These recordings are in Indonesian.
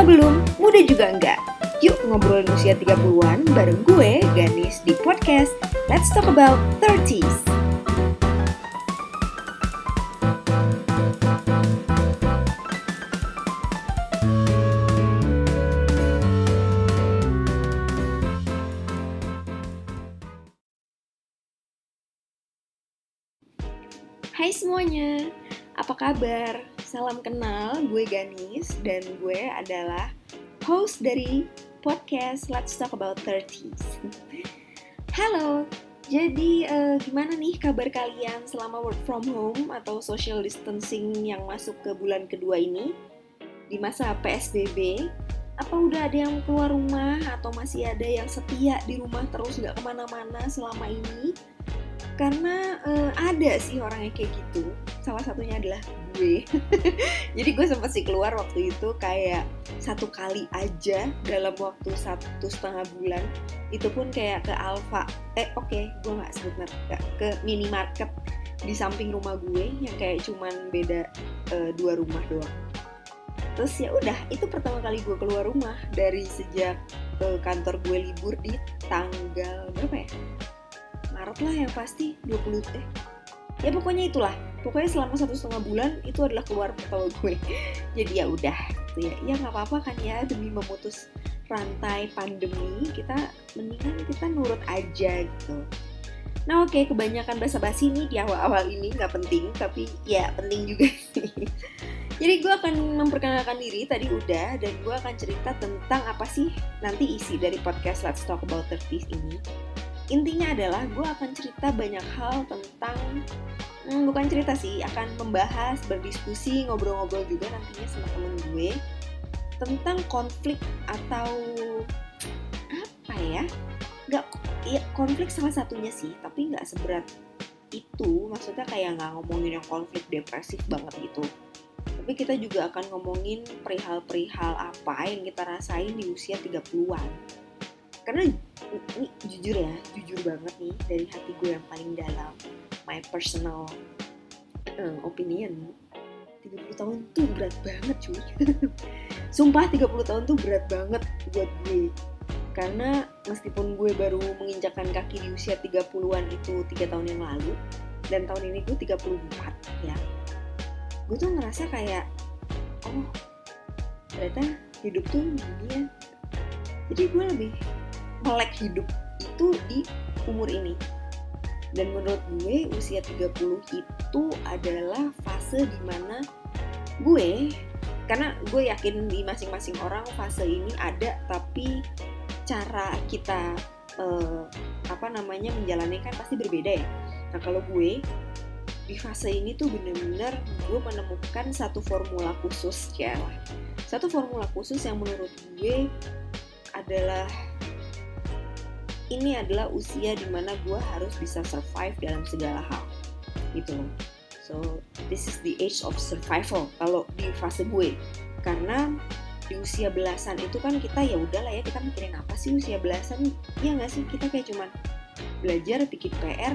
Tua belum, muda juga enggak. Yuk ngobrolin usia 30-an bareng gue, Ganis, di podcast Let's Talk About 30s. Hai semuanya, apa kabar? Salam kenal, gue Ganis dan gue adalah host dari podcast Let's Talk About 30s. Halo, jadi uh, gimana nih kabar kalian selama work from home atau social distancing yang masuk ke bulan kedua ini? Di masa PSBB, apa udah ada yang keluar rumah atau masih ada yang setia di rumah terus nggak ke mana-mana selama ini? karena uh, ada sih orang yang kayak gitu salah satunya adalah gue jadi gue sempat sih keluar waktu itu kayak satu kali aja dalam waktu satu setengah bulan. Itu pun kayak ke Alfa eh oke okay, gue nggak sebut merek ke minimarket di samping rumah gue yang kayak cuman beda uh, dua rumah doang. Terus ya udah itu pertama kali gue keluar rumah dari sejak uh, kantor gue libur di tanggal berapa ya? Maret lah yang pasti 20 eh ya pokoknya itulah pokoknya selama satu setengah bulan itu adalah keluar pertama gue. Jadi ya udah gitu ya. Ya nggak apa-apa kan ya demi memutus rantai pandemi kita mendingan kita nurut aja gitu. Nah oke okay, kebanyakan basa-basi nih di awal-awal ini nggak penting tapi ya penting juga sih. Jadi gue akan memperkenalkan diri tadi udah dan gue akan cerita tentang apa sih nanti isi dari podcast Let's Talk About 30 ini. Intinya adalah gue akan cerita banyak hal tentang hmm, bukan cerita sih akan membahas berdiskusi ngobrol-ngobrol juga nantinya sama temen gue tentang konflik atau apa ya? Nggak ya konflik salah satunya sih tapi nggak seberat itu. Maksudnya kayak nggak ngomongin yang konflik depresif banget gitu. Tapi kita juga akan ngomongin perihal-perihal apa yang kita rasain di usia 30-an karena ini jujur ya jujur banget nih dari hati gue yang paling dalam my personal um, opinion. 30 tahun tuh berat banget cuy. Sumpah 30 tahun tuh berat banget buat gue. Karena meskipun gue baru menginjakkan kaki di usia 30-an itu 3 tahun yang lalu dan tahun ini gue 34 ya. Gue tuh ngerasa kayak oh ternyata hidup tuh gini ya. Jadi gue lebih melek hidup itu di umur ini dan menurut gue usia 30 itu adalah fase di mana gue karena gue yakin di masing-masing orang fase ini ada tapi cara kita eh, apa namanya menjalani kan pasti berbeda ya. Nah kalau gue di fase ini tuh bener-bener gue menemukan satu formula khusus ya. Satu formula khusus yang menurut gue adalah ini adalah usia di mana gue harus bisa survive dalam segala hal gitu loh. So this is the age of survival kalau di fase gue. Karena di usia belasan itu kan kita ya udahlah ya kita mikirin apa sih usia belasan? Ya nggak sih? Kita kayak cuman belajar bikin PR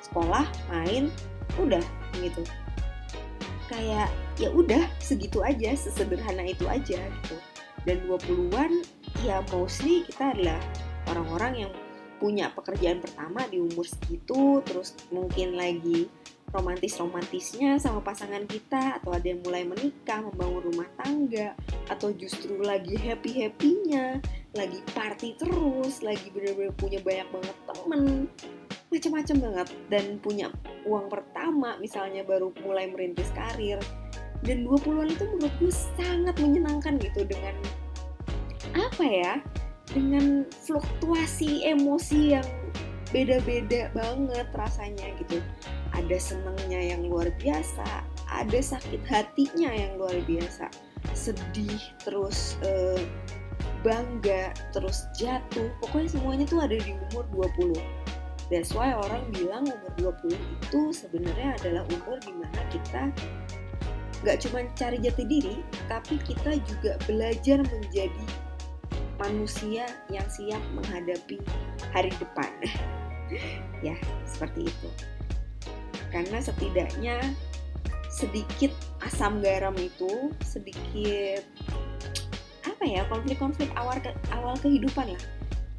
sekolah main udah gitu. Kayak ya udah segitu aja sesederhana itu aja gitu. Dan 20-an ya mostly kita adalah orang-orang yang punya pekerjaan pertama di umur segitu terus mungkin lagi romantis-romantisnya sama pasangan kita atau ada yang mulai menikah, membangun rumah tangga atau justru lagi happy-happynya, lagi party terus, lagi bener-bener punya banyak banget temen macam-macam banget dan punya uang pertama misalnya baru mulai merintis karir. Dan 20-an itu menurut gue sangat menyenangkan gitu dengan apa ya dengan fluktuasi emosi yang beda-beda banget rasanya gitu. Ada senengnya yang luar biasa, ada sakit hatinya yang luar biasa, sedih, terus eh, bangga, terus jatuh. Pokoknya semuanya tuh ada di umur 20. That's why orang bilang umur 20 itu sebenarnya adalah umur di mana kita gak cuma cari jati diri, tapi kita juga belajar menjadi manusia yang siap menghadapi hari depan. ya, seperti itu. Karena setidaknya sedikit asam garam itu, sedikit apa ya konflik-konflik awal ke, awal kehidupan lah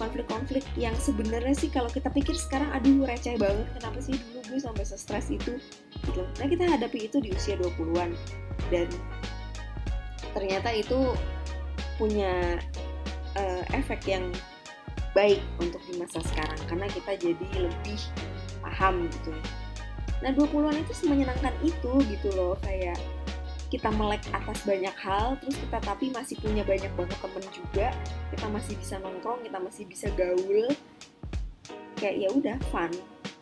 konflik-konflik yang sebenarnya sih kalau kita pikir sekarang aduh receh banget kenapa sih dulu gue sampai stres itu gitu nah kita hadapi itu di usia 20-an dan ternyata itu punya uh, efek yang baik untuk di masa sekarang karena kita jadi lebih paham gitu. Nah 20-an itu semenyenangkan itu gitu loh kayak kita melek atas banyak hal terus kita tapi masih punya banyak banget temen juga kita masih bisa nongkrong kita masih bisa gaul. Kayak ya udah fun.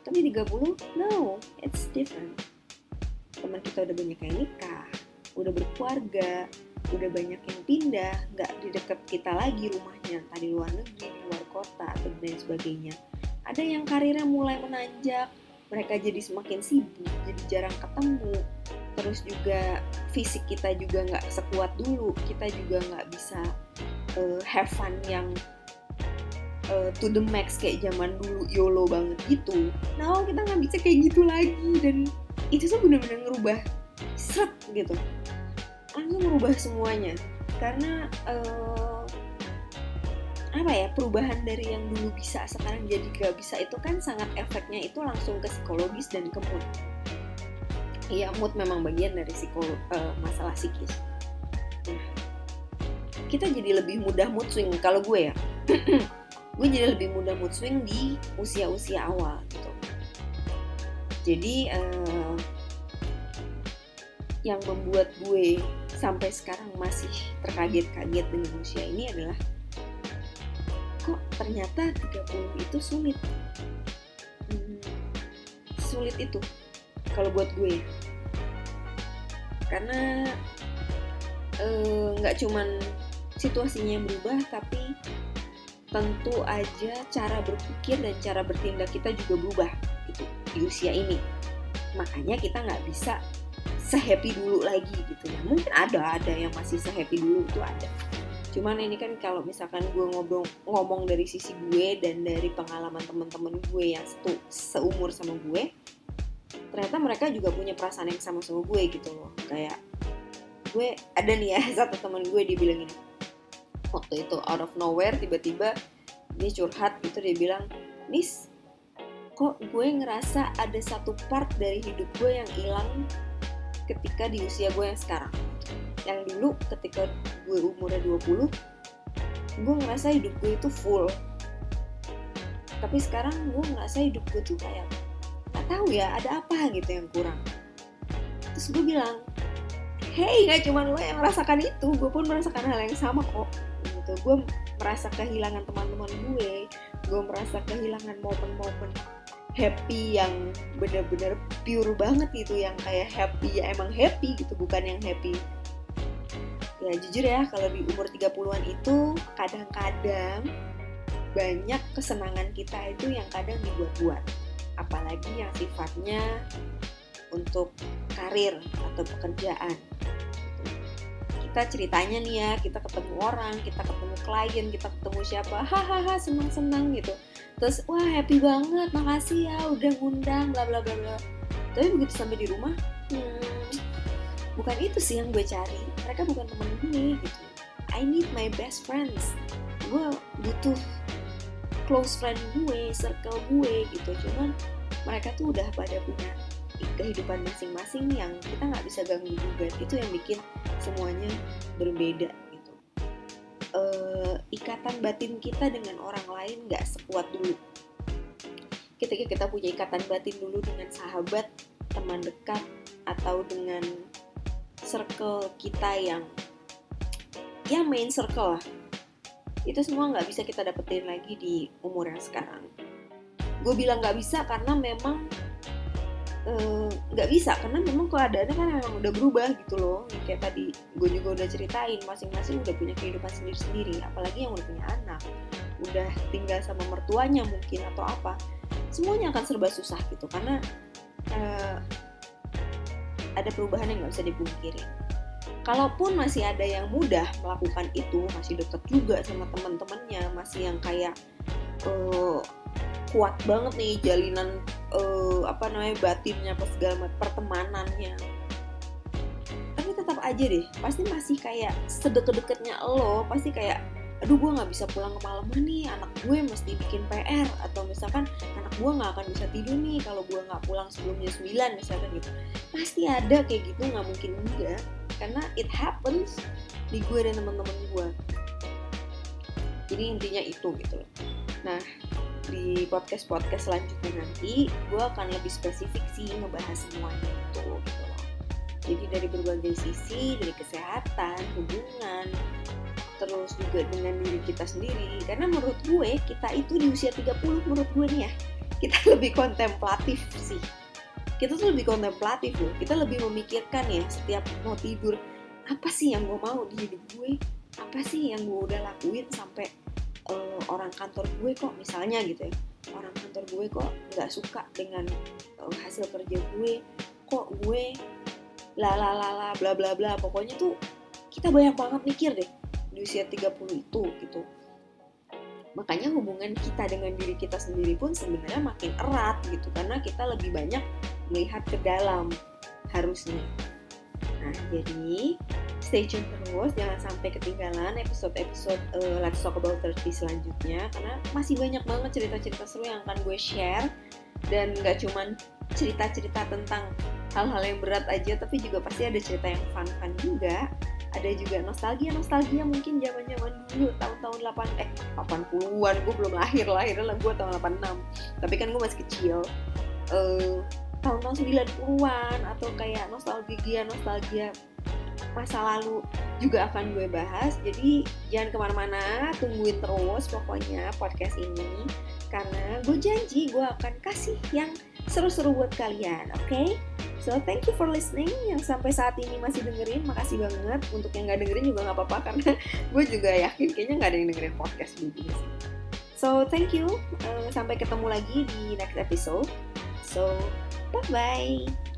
Tapi 30 no it's different. Teman kita udah banyak yang nikah udah berkeluarga udah banyak yang pindah nggak di dekat kita lagi rumahnya entah di luar negeri luar kota atau dan sebagainya. Ada yang karirnya mulai menanjak mereka jadi semakin sibuk jadi jarang ketemu. Terus juga fisik kita juga nggak sekuat dulu kita juga nggak bisa uh, have fun yang uh, to the max kayak zaman dulu yolo banget gitu. Nah kita nggak bisa kayak gitu lagi dan itu tuh bener-bener ngerubah seret gitu langsung merubah semuanya karena uh, apa ya perubahan dari yang dulu bisa sekarang jadi gak bisa itu kan sangat efeknya itu langsung ke psikologis dan ke mood Iya, mood memang bagian dari psikolog uh, masalah psikis. Nah, kita jadi lebih mudah mood swing kalau gue ya. gue jadi lebih mudah mood swing di usia-usia awal gitu. Jadi uh, yang membuat gue sampai sekarang masih terkaget-kaget dengan usia ini adalah kok ternyata 30 itu sulit. Hmm, sulit itu kalau buat gue karena eh, nggak uh, cuman situasinya yang berubah tapi tentu aja cara berpikir dan cara bertindak kita juga berubah gitu di usia ini makanya kita nggak bisa sehappy dulu lagi gitu. Ya mungkin ada ada yang masih sehappy dulu itu ada. Cuman ini kan kalau misalkan gue ngobrol ngomong dari sisi gue dan dari pengalaman teman-teman gue yang seumur sama gue ternyata mereka juga punya perasaan yang sama sama gue gitu loh. Kayak gue ada nih ya satu teman gue dibilang ini waktu itu out of nowhere tiba-tiba dia curhat gitu dia bilang Nis kok gue ngerasa ada satu part dari hidup gue yang hilang ketika di usia gue yang sekarang. Yang dulu ketika gue umurnya 20 gue ngerasa hidup gue itu full. Tapi sekarang gue ngerasa hidup gue tuh kayak nggak tahu ya ada apa gitu yang kurang. Terus gue bilang hey nggak cuma lo yang merasakan itu gue pun merasakan hal yang sama kok. Gitu. Gue merasa kehilangan teman-teman gue gue merasa kehilangan momen-momen happy yang bener-bener pure banget gitu yang kayak happy ya emang happy gitu bukan yang happy ya jujur ya kalau di umur 30-an itu kadang-kadang banyak kesenangan kita itu yang kadang dibuat-buat apalagi yang sifatnya untuk karir atau pekerjaan. Kita ceritanya nih ya, kita ketemu orang, kita ketemu klien, kita ketemu siapa, hahaha senang-senang gitu. Terus wah happy banget, makasih ya udah ngundang, bla bla bla bla. Tapi begitu sampai di rumah, hmm, bukan itu sih yang gue cari. Mereka bukan temen gue gitu. I need my best friends. Gue butuh close friend gue, circle gue gitu. Cuman mereka tuh udah pada punya kehidupan masing-masing yang kita nggak bisa ganggu juga. Itu yang bikin semuanya berbeda gitu. E, ikatan batin kita dengan orang lain nggak sekuat dulu. Ketika kita punya ikatan batin dulu dengan sahabat, teman dekat, atau dengan circle kita yang ya main circle lah itu semua nggak bisa kita dapetin lagi di umur yang sekarang gue bilang nggak bisa karena memang nggak uh, bisa karena memang keadaannya kan memang udah berubah gitu loh. Kayak tadi gue juga udah ceritain masing-masing udah punya kehidupan sendiri-sendiri apalagi yang udah punya anak udah tinggal sama mertuanya mungkin atau apa semuanya akan serba susah gitu. Karena uh, ada perubahan yang nggak bisa dipungkiri. Kalaupun masih ada yang mudah melakukan itu masih deket juga sama teman-temannya masih yang kayak uh, kuat banget nih jalinan uh, apa namanya batinnya apa segala macam pertemanannya. Tapi tetap aja deh pasti masih kayak sedeket-deketnya lo pasti kayak aduh gue nggak bisa pulang kemalaman nih anak gue mesti bikin PR atau misalkan anak gue nggak akan bisa tidur nih kalau gue nggak pulang sebelumnya 9 misalkan gitu. Pasti ada kayak gitu nggak mungkin enggak karena it happens di gue dan teman-teman gue jadi intinya itu gitu. Loh nah di podcast podcast selanjutnya nanti gue akan lebih spesifik sih ngebahas semuanya itu gitu loh. Jadi dari berbagai sisi dari kesehatan hubungan terus juga dengan diri kita sendiri. Karena menurut gue kita itu di usia 30 menurut gue nih ya kita lebih kontemplatif sih. Kita tuh lebih kontemplatif loh. Kita lebih memikirkan ya setiap mau tidur apa sih yang gue mau di hidup gue? Apa sih yang gue udah lakuin sampai uh, orang kantor gue kok misalnya gitu ya orang kantor gue kok nggak suka dengan uh, hasil kerja gue kok gue la la la la bla bla bla pokoknya tuh kita banyak banget mikir deh di usia 30 itu gitu. Makanya hubungan kita dengan diri kita sendiri pun sebenarnya makin erat gitu karena kita lebih banyak melihat ke dalam harusnya. Nah jadi stay tune terus jangan sampai ketinggalan episode-episode uh, Let's Talk About 30 selanjutnya karena masih banyak banget cerita-cerita seru yang akan gue share. Dan gak cuman cerita-cerita tentang hal-hal yang berat aja tapi juga pasti ada cerita yang fun-fun juga. Ada juga nostalgia nostalgia mungkin zaman zaman dulu tahun-tahun 8 eh 80-an gue belum lahir lahir lah gue tahun 86 tapi kan gue masih kecil. Uh, tahun-tahun 90-an atau kayak nostalgia nostalgia masa lalu juga akan gue bahas jadi jangan ke mana-mana tungguin terus pokoknya podcast ini karena gue janji gue akan kasih yang seru-seru buat kalian oke okay? So thank you for listening yang sampai saat ini masih dengerin. Makasih banget untuk yang nggak dengerin juga nggak apa-apa karena gue juga yakin kayaknya nggak ada yang dengerin podcast begini sih. So thank you. Uh, sampai ketemu lagi di next episode. So bye bye.